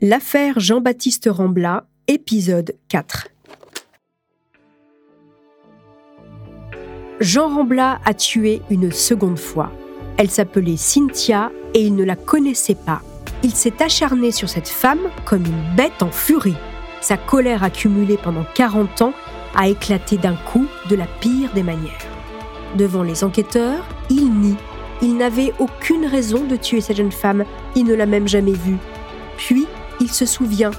L'affaire Jean-Baptiste Rambla, épisode 4. Jean Rambla a tué une seconde fois. Elle s'appelait Cynthia et il ne la connaissait pas. Il s'est acharné sur cette femme comme une bête en furie. Sa colère accumulée pendant 40 ans a éclaté d'un coup de la pire des manières. Devant les enquêteurs, il nie. Il n'avait aucune raison de tuer cette jeune femme, il ne l'a même jamais vue. Puis, il se souvient,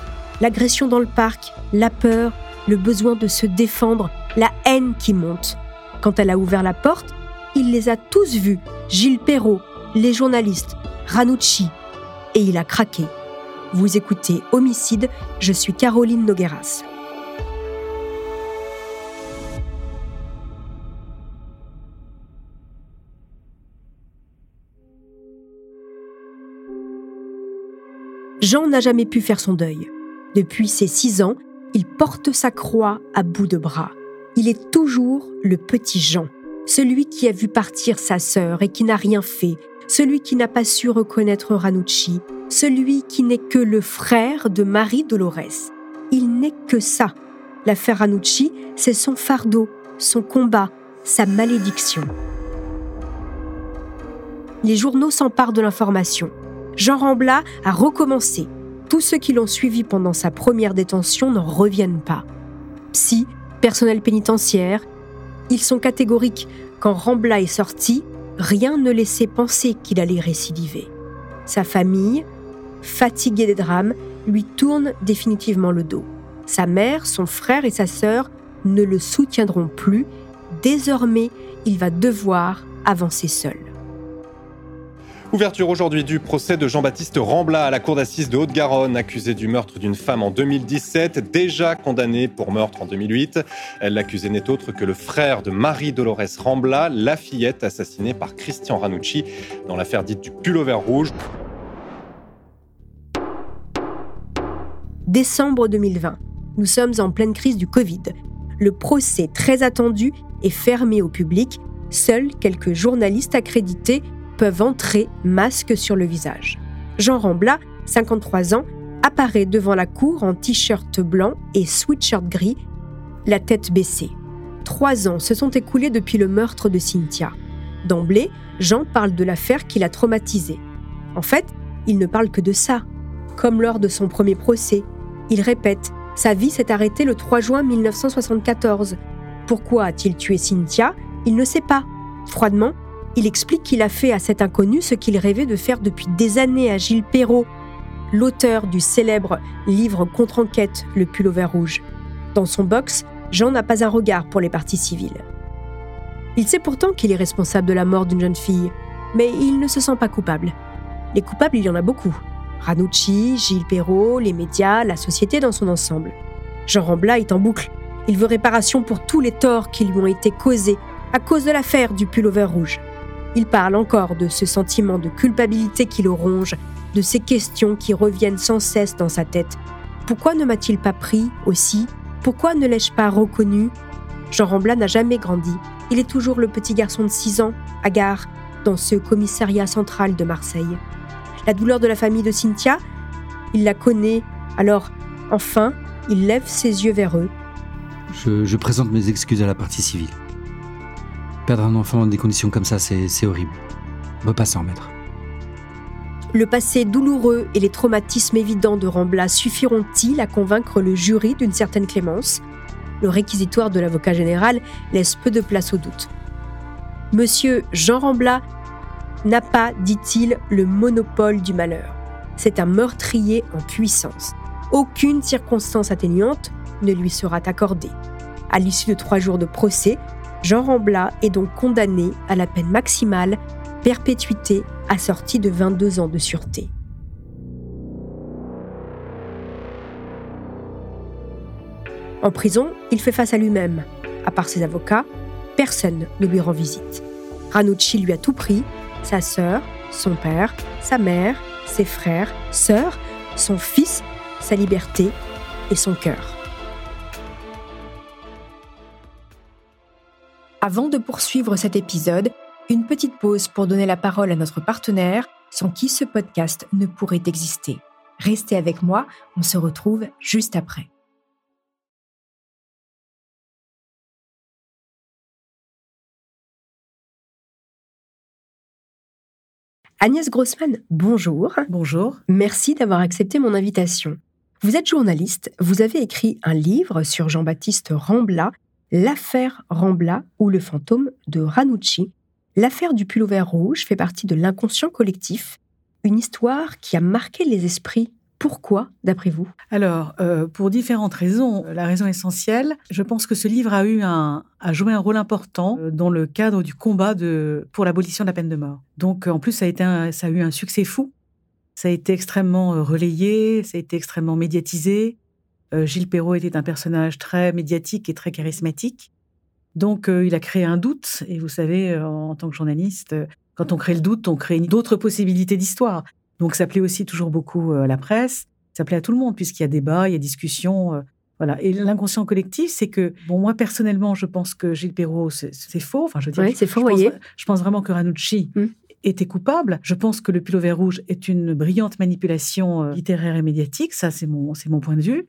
l'agression dans le parc, la peur, le besoin de se défendre, la haine qui monte. Quand elle a ouvert la porte, il les a tous vus, Gilles Perrault, les journalistes, Ranucci, et il a craqué. Vous écoutez Homicide, je suis Caroline Nogueras. Jean n'a jamais pu faire son deuil. Depuis ses six ans, il porte sa croix à bout de bras. Il est toujours le petit Jean, celui qui a vu partir sa sœur et qui n'a rien fait, celui qui n'a pas su reconnaître Ranucci, celui qui n'est que le frère de Marie Dolores. Il n'est que ça. L'affaire Ranucci, c'est son fardeau, son combat, sa malédiction. Les journaux s'emparent de l'information. Jean Rambla a recommencé. Tous ceux qui l'ont suivi pendant sa première détention n'en reviennent pas. Psy, personnel pénitentiaire, ils sont catégoriques. Quand Rambla est sorti, rien ne laissait penser qu'il allait récidiver. Sa famille, fatiguée des drames, lui tourne définitivement le dos. Sa mère, son frère et sa sœur ne le soutiendront plus. Désormais, il va devoir avancer seul. Ouverture aujourd'hui du procès de Jean-Baptiste Rambla à la cour d'assises de Haute-Garonne, accusé du meurtre d'une femme en 2017, déjà condamné pour meurtre en 2008. L'accusé n'est autre que le frère de Marie-Dolores Rambla, la fillette assassinée par Christian Ranucci dans l'affaire dite du pullover rouge. Décembre 2020. Nous sommes en pleine crise du Covid. Le procès très attendu est fermé au public. Seuls quelques journalistes accrédités peuvent entrer masque sur le visage. Jean Rambla, 53 ans, apparaît devant la cour en t-shirt blanc et sweatshirt gris, la tête baissée. Trois ans se sont écoulés depuis le meurtre de Cynthia. D'emblée, Jean parle de l'affaire qui l'a traumatisé. En fait, il ne parle que de ça. Comme lors de son premier procès, il répète Sa vie s'est arrêtée le 3 juin 1974. Pourquoi a-t-il tué Cynthia? Il ne sait pas. Froidement, il explique qu'il a fait à cet inconnu ce qu'il rêvait de faire depuis des années à Gilles Perrault, l'auteur du célèbre livre contre-enquête Le pullover rouge. Dans son box, Jean n'a pas un regard pour les parties civiles. Il sait pourtant qu'il est responsable de la mort d'une jeune fille, mais il ne se sent pas coupable. Les coupables, il y en a beaucoup. Ranucci, Gilles Perrault, les médias, la société dans son ensemble. Jean Rambla est en boucle. Il veut réparation pour tous les torts qui lui ont été causés à cause de l'affaire du pullover rouge. Il parle encore de ce sentiment de culpabilité qui le ronge, de ces questions qui reviennent sans cesse dans sa tête. Pourquoi ne m'a-t-il pas pris aussi? Pourquoi ne l'ai-je pas reconnu? Jean Rambla n'a jamais grandi. Il est toujours le petit garçon de 6 ans, à gare, dans ce commissariat central de Marseille. La douleur de la famille de Cynthia, il la connaît, alors enfin, il lève ses yeux vers eux. Je, je présente mes excuses à la partie civile. Perdre un enfant dans des conditions comme ça, c'est horrible. On ne peut pas s'en remettre. Le passé douloureux et les traumatismes évidents de Rambla suffiront-ils à convaincre le jury d'une certaine clémence? Le réquisitoire de l'avocat général laisse peu de place au doute. Monsieur Jean Rambla n'a pas, dit-il, le monopole du malheur. C'est un meurtrier en puissance. Aucune circonstance atténuante ne lui sera accordée. À l'issue de trois jours de procès, Jean Rambla est donc condamné à la peine maximale, perpétuité assortie de 22 ans de sûreté. En prison, il fait face à lui-même. À part ses avocats, personne ne lui rend visite. Ranucci lui a tout pris, sa sœur, son père, sa mère, ses frères, sœurs, son fils, sa liberté et son cœur. Avant de poursuivre cet épisode, une petite pause pour donner la parole à notre partenaire, sans qui ce podcast ne pourrait exister. Restez avec moi, on se retrouve juste après. Agnès Grossman, bonjour. Bonjour. Merci d'avoir accepté mon invitation. Vous êtes journaliste, vous avez écrit un livre sur Jean-Baptiste Rambla, L'affaire Rambla ou le fantôme de Ranucci. L'affaire du pull vert rouge fait partie de l'inconscient collectif, une histoire qui a marqué les esprits pourquoi, d'après vous? Alors, euh, pour différentes raisons. La raison essentielle, je pense que ce livre a eu un, joué un rôle important euh, dans le cadre du combat pour l'abolition de la peine de mort. Donc, en plus, ça a, été ça a eu un succès fou. Ça a été extrêmement euh, relayé, ça a été extrêmement médiatisé. Gilles Perrault était un personnage très médiatique et très charismatique. Donc, il a créé un doute. Et vous savez, en tant que journaliste, quand on crée le doute, on crée d'autres possibilités d'histoire. Donc ça plaît aussi toujours beaucoup à euh, la presse, ça plaît à tout le monde puisqu'il y a débat, il y a discussion. Euh, voilà. Et l'inconscient collectif, c'est que, bon, moi personnellement, je pense que Gilles Perrault, c'est faux. Enfin, je veux dire, c'est faux, je, voyez. Pense, je pense vraiment que Ranucci hmm. était coupable. Je pense que le pull vert rouge est une brillante manipulation euh, littéraire et médiatique. Ça, c'est mon, c'est mon point de vue.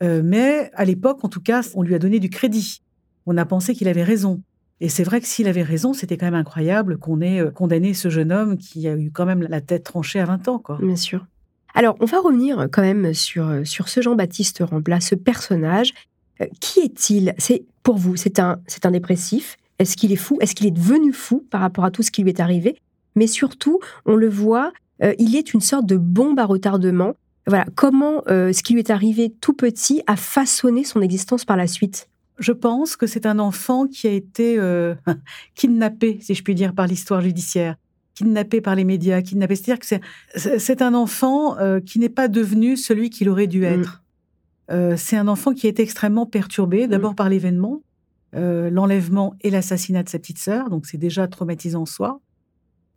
Mais à l'époque, en tout cas, on lui a donné du crédit. On a pensé qu'il avait raison. Et c'est vrai que s'il avait raison, c'était quand même incroyable qu'on ait euh, condamné ce jeune homme qui a eu quand même la tête tranchée à 20 ans. Bien sûr. Alors, on va revenir quand même sur, euh, sur ce Jean-Baptiste Rambla, ce personnage. Euh, qui est-il? C'est Pour vous, c'est un, c'est un dépressif? Est-ce qu'il est fou? Est-ce qu'il est devenu fou par rapport à tout ce qui lui est arrivé? Mais surtout, on le voit, il est une sorte de bombe à retardement. Voilà, comment ce qui lui est arrivé tout petit a façonné son existence par la suite? Je pense que c'est un enfant qui a été euh, kidnappé, si je puis dire, par l'histoire judiciaire, kidnappé par les médias, kidnappé. C'est-à-dire que c'est un enfant euh, qui n'est pas devenu celui qu'il aurait dû mm. être. Euh, c'est un enfant qui a été extrêmement perturbé, d'abord mm. par l'événement, l'enlèvement et l'assassinat de sa petite sœur, donc c'est déjà traumatisant en soi.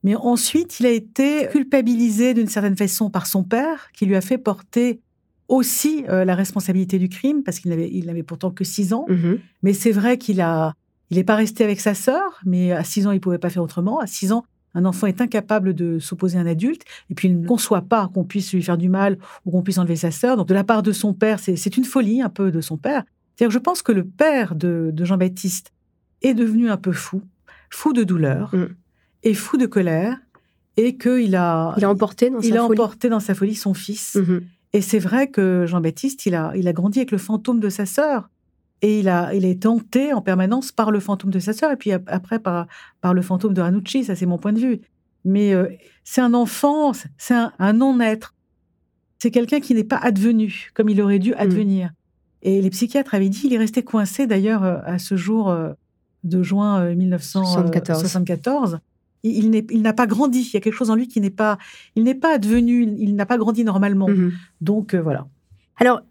Mais ensuite, il a été culpabilisé d'une certaine façon par son père, qui lui a fait porter aussi euh, la responsabilité du crime, parce qu'il n'avait, il n'avait pourtant que 6 ans. Mm-hmm. Mais c'est vrai qu'il a, il n'est pas resté avec sa sœur, mais à 6 ans, il ne pouvait pas faire autrement. À 6 ans, un enfant est incapable de s'opposer à un adulte, et puis il ne conçoit pas qu'on puisse lui faire du mal ou qu'on puisse enlever sa sœur. Donc, de la part de son père, c'est, une folie un peu de son père. C'est-à-dire, je pense que le père de, Jean-Baptiste est devenu un peu fou, fou de douleur mm. Et fou de colère, et qu'il a, il a emporté dans, il sa, a folie. emporté dans sa folie son fils. Mm-hmm. Et c'est vrai que Jean-Baptiste, il a, il a grandi avec le fantôme de sa sœur. Et il, a, il est tenté en permanence par le fantôme de sa sœur, et puis après par, par le fantôme de Ranucci, ça c'est mon point de vue. Mais euh, c'est un enfant, c'est un, non-être. C'est quelqu'un qui n'est pas advenu comme il aurait dû mmh. advenir. Et les psychiatres avaient dit, il est resté coincé d'ailleurs euh, à ce jour euh, de juin 1974 il, n'a pas grandi. Il y a quelque chose en lui qui n'est pas, il n'est pas advenu, il, n'a pas grandi normalement. Mhm. Donc euh, voilà. Alors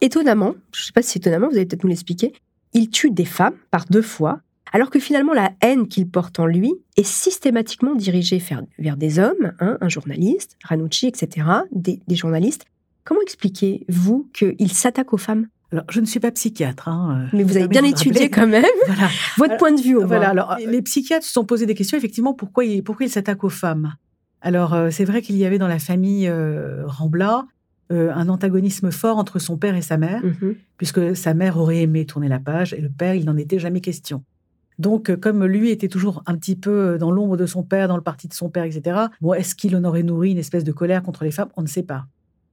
étonnamment, je ne sais pas si étonnamment, vous allez peut-être nous l'expliquer. Il tue des femmes par deux fois, alors que finalement la haine qu'il porte en lui est systématiquement dirigée vers, des hommes, hein, un journaliste, Ranucci, etc., des, des journalistes. Comment expliquez-vous qu'il s'attaque aux femmes? Alors, je ne suis pas psychiatre. Hein, euh, Mais vous avez bien étudié quand même voilà. votre point de vue. Au voilà. Alors, les psychiatres se sont posé des questions, effectivement, pourquoi il, pourquoi il s'attaque aux femmes? Alors, euh, c'est vrai qu'il y avait dans la famille euh, Rambla un antagonisme fort entre son père et sa mère, mhm. puisque sa mère aurait aimé tourner la page et le père, il n'en était jamais question. Donc, comme lui était toujours un petit peu dans l'ombre de son père, dans le parti de son père, etc., bon, est-ce qu'il en aurait nourri une espèce de colère contre les femmes? On ne sait pas.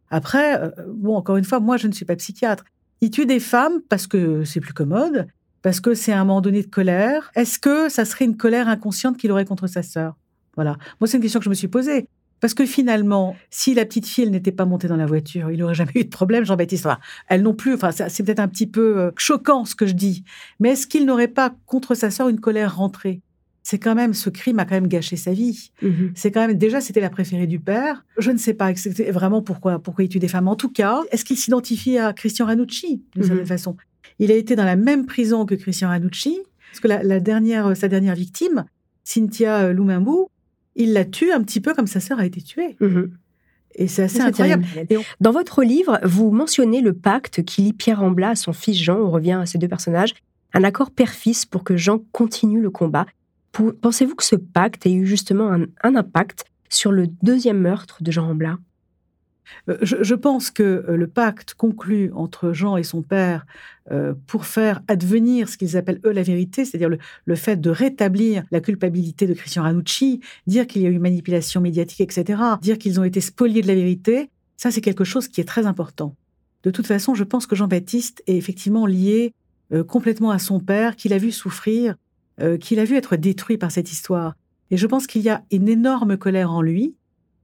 Après, bon, encore une fois, moi, je ne suis pas psychiatre. Il tue des femmes parce que c'est plus commode, parce que c'est un moment donné de colère. Est-ce que ça serait une colère inconsciente qu'il aurait contre sa sœur? Voilà. Moi, c'est une question que je me suis posée. Parce que finalement, si la petite fille, n'était pas montée dans la voiture, il n'aurait jamais eu de problème, Jean-Baptiste. elle non plus. Enfin, c'est peut-être un petit peu euh, choquant ce que je dis. Mais est-ce qu'il n'aurait pas contre sa sœur une colère rentrée? C'est quand même, ce crime a quand même gâché sa vie. Mhm. C'est quand même, déjà, c'était la préférée du père. Je ne sais pas vraiment pourquoi, pourquoi il tue des femmes. En tout cas, est-ce qu'il s'identifie à Christian Ranucci, d'une certaine mhm. façon? Il a été dans la même prison que Christian Ranucci, parce que la, dernière, sa dernière victime, Cynthia Lumumbu, il l'a tuée un petit peu comme sa sœur a été tuée. Mhm. Et c'est assez incroyable. Dans votre livre, vous mentionnez le pacte qui lie Pierre Rambla à son fils Jean, on revient à ces deux personnages, un accord père-fils pour que Jean continue le combat. Pensez-vous que ce pacte ait eu justement un, impact sur le deuxième meurtre de Jean Rambla? Euh, je, pense que euh, le pacte conclu entre Jean et son père euh, pour faire advenir ce qu'ils appellent eux la vérité, c'est-à-dire le, fait de rétablir la culpabilité de Christian Ranucci, dire qu'il y a eu manipulation médiatique, etc., dire qu'ils ont été spoliés de la vérité, ça c'est quelque chose qui est très important. De toute façon, je pense que Jean-Baptiste est effectivement lié complètement à son père, qu'il a vu souffrir, qu'il a vu être détruit par cette histoire. Et je pense qu'il y a une énorme colère en lui,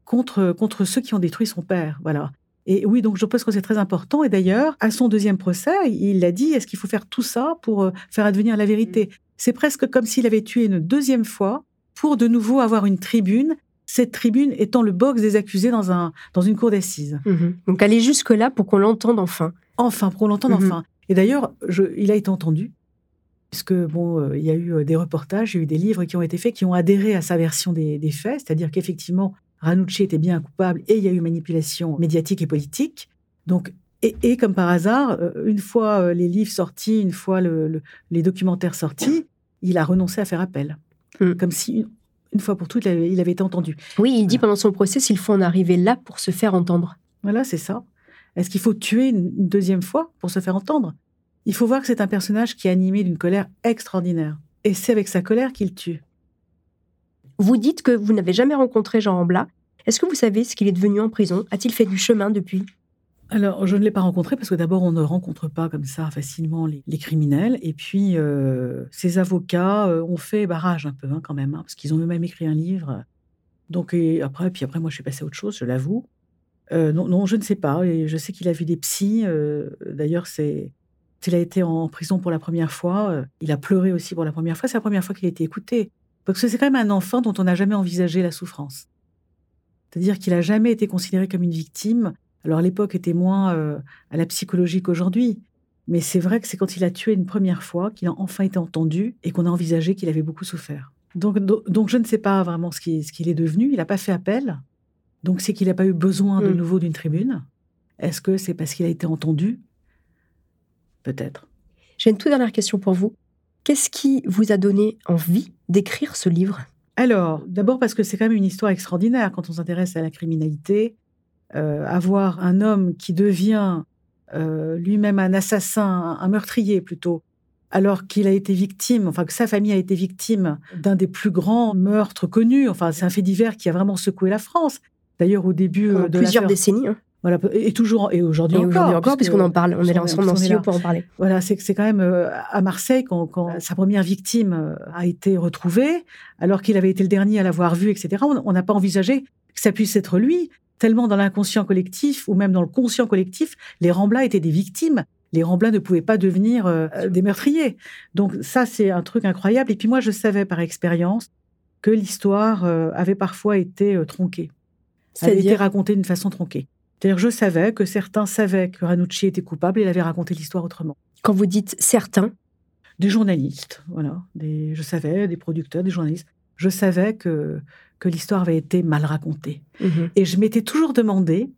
contre, contre ceux qui ont détruit son père. Voilà. Et oui, donc je pense que c'est très important. Et d'ailleurs, à son deuxième procès, il a dit est-ce qu'il faut faire tout ça pour euh, faire advenir la vérité? Mm. C'est presque comme s'il avait tué une deuxième fois pour de nouveau avoir une tribune. Cette tribune étant le box des accusés dans, un, dans une cour d'assises. Mm-hmm. Donc aller jusque-là pour qu'on l'entende enfin. Enfin, pour qu'on l'entende mm-hmm. enfin. Et d'ailleurs, il a été entendu puisque bon, euh, il y a eu euh, des reportages, il y a eu des livres qui ont été faits, qui ont adhéré à sa version des faits, c'est-à-dire qu'effectivement, Ranucci était bien coupable et il y a eu manipulation médiatique et politique. Donc, et, comme par hasard, euh, une fois les livres sortis, une fois les documentaires sortis, il a renoncé à faire appel. Hmm. Comme si, une, fois pour toutes, il avait, été entendu. Oui, il dit pendant son procès s'il faut en arriver là pour se faire entendre. Voilà, c'est ça. Est-ce qu'il faut tuer une, deuxième fois pour se faire entendre? Il faut voir que c'est un personnage qui est animé d'une colère extraordinaire. Et c'est avec sa colère qu'il tue. Vous dites que vous n'avez jamais rencontré Jean Rambla. Est-ce que vous savez ce qu'il est devenu en prison? A-t-il fait du chemin depuis? Alors, je ne l'ai pas rencontré parce que d'abord, on ne rencontre pas comme ça facilement les, criminels. Et puis, euh, ces avocats euh, ont fait barrage un peu hein, quand même, hein, parce qu'ils ont eux-mêmes écrit un livre. Donc, et après, puis après, moi, je suis passée à autre chose, je l'avoue. Euh, non, non, je ne sais pas. Et je sais qu'il a vu des psys. D'ailleurs, c'est il a été en prison pour la première fois. Il a pleuré aussi pour la première fois. C'est la première fois qu'il a été écouté. Parce que c'est quand même un enfant dont on n'a jamais envisagé la souffrance. C'est-à-dire qu'il n'a jamais été considéré comme une victime. Alors l'époque était moins euh, à la psychologie qu'aujourd'hui. Mais c'est vrai que c'est quand il a tué une première fois qu'il a enfin été entendu et qu'on a envisagé qu'il avait beaucoup souffert. Donc, donc je ne sais pas vraiment ce qu'il est devenu. Il n'a pas fait appel. Donc c'est qu'il n'a pas eu besoin de mm. nouveau d'une tribune. Est-ce que c'est parce qu'il a été entendu? Peut-être. J'ai une toute dernière question pour vous. Qu'est-ce qui vous a donné envie d'écrire ce livre? Alors, d'abord parce que c'est quand même une histoire extraordinaire quand on s'intéresse à la criminalité. Euh, avoir un homme qui devient euh, lui-même un assassin, un meurtrier plutôt, alors qu'il a été victime, enfin que sa famille a été victime d'un des plus grands meurtres connus. Enfin, c'est un fait divers qui a vraiment secoué la France. D'ailleurs, au début euh, de plusieurs décennies. Hein. Voilà, et toujours et aujourd'hui encore, encore puisqu'on en parle, on est là ensemble dans pour en parler. Voilà, c'est c'est quand même euh, à Marseille quand, quand sa première victime euh, a été retrouvée, alors qu'il avait été le dernier à l'avoir vu, etc. On n'a pas envisagé que ça puisse être lui, tellement dans l'inconscient collectif ou même dans le conscient collectif, les Ramblats étaient des victimes. Les Ramblats ne pouvaient pas devenir euh, des meurtriers. Donc ça, c'est un truc incroyable. Et puis moi, je savais par expérience que l'histoire avait parfois été tronquée. Ça avait été racontée d'une façon tronquée. C'est-à-dire, je savais que certains savaient que Ranucci était coupable et il avait raconté l'histoire autrement. Quand vous dites certains? Des journalistes, voilà. Des, je savais, des producteurs, des journalistes. Je savais que, que l'histoire avait été mal racontée. Mhm. Et je m'étais toujours demandé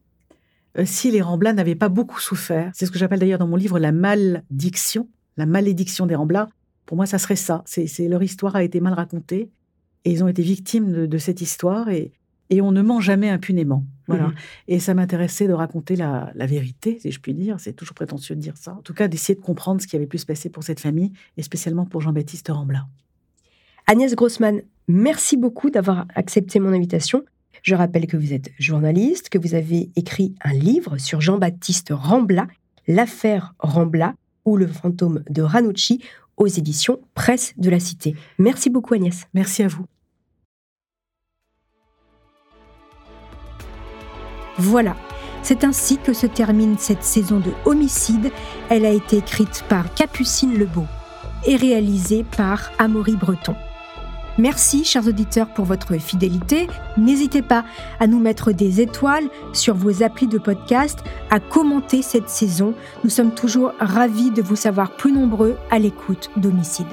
euh, si les Ramblats n'avaient pas beaucoup souffert. C'est ce que j'appelle d'ailleurs dans mon livre la malédiction, la malédiction des Ramblats. Pour moi, ça serait ça. C'est, leur histoire a été mal racontée et ils ont été victimes de, de cette histoire et, et on ne ment jamais impunément. Voilà. Mhm. Et ça m'intéressait de raconter la, vérité, si je puis dire. C'est toujours prétentieux de dire ça. En tout cas, d'essayer de comprendre ce qui avait pu se passer pour cette famille, et spécialement pour Jean-Baptiste Rambla. Agnès Grossman, merci beaucoup d'avoir accepté mon invitation. Je rappelle que vous êtes journaliste, que vous avez écrit un livre sur Jean-Baptiste Rambla, L'affaire Rambla ou le fantôme de Ranucci aux éditions Presse de la Cité. Merci beaucoup Agnès. Merci à vous. Voilà, c'est ainsi que se termine cette saison de Homicide. Elle a été écrite par Capucine Lebeau et réalisée par Amaury Breton. Merci, chers auditeurs, pour votre fidélité. N'hésitez pas à nous mettre des étoiles sur vos applis de podcast, à commenter cette saison. Nous sommes toujours ravis de vous savoir plus nombreux à l'écoute d'Homicide.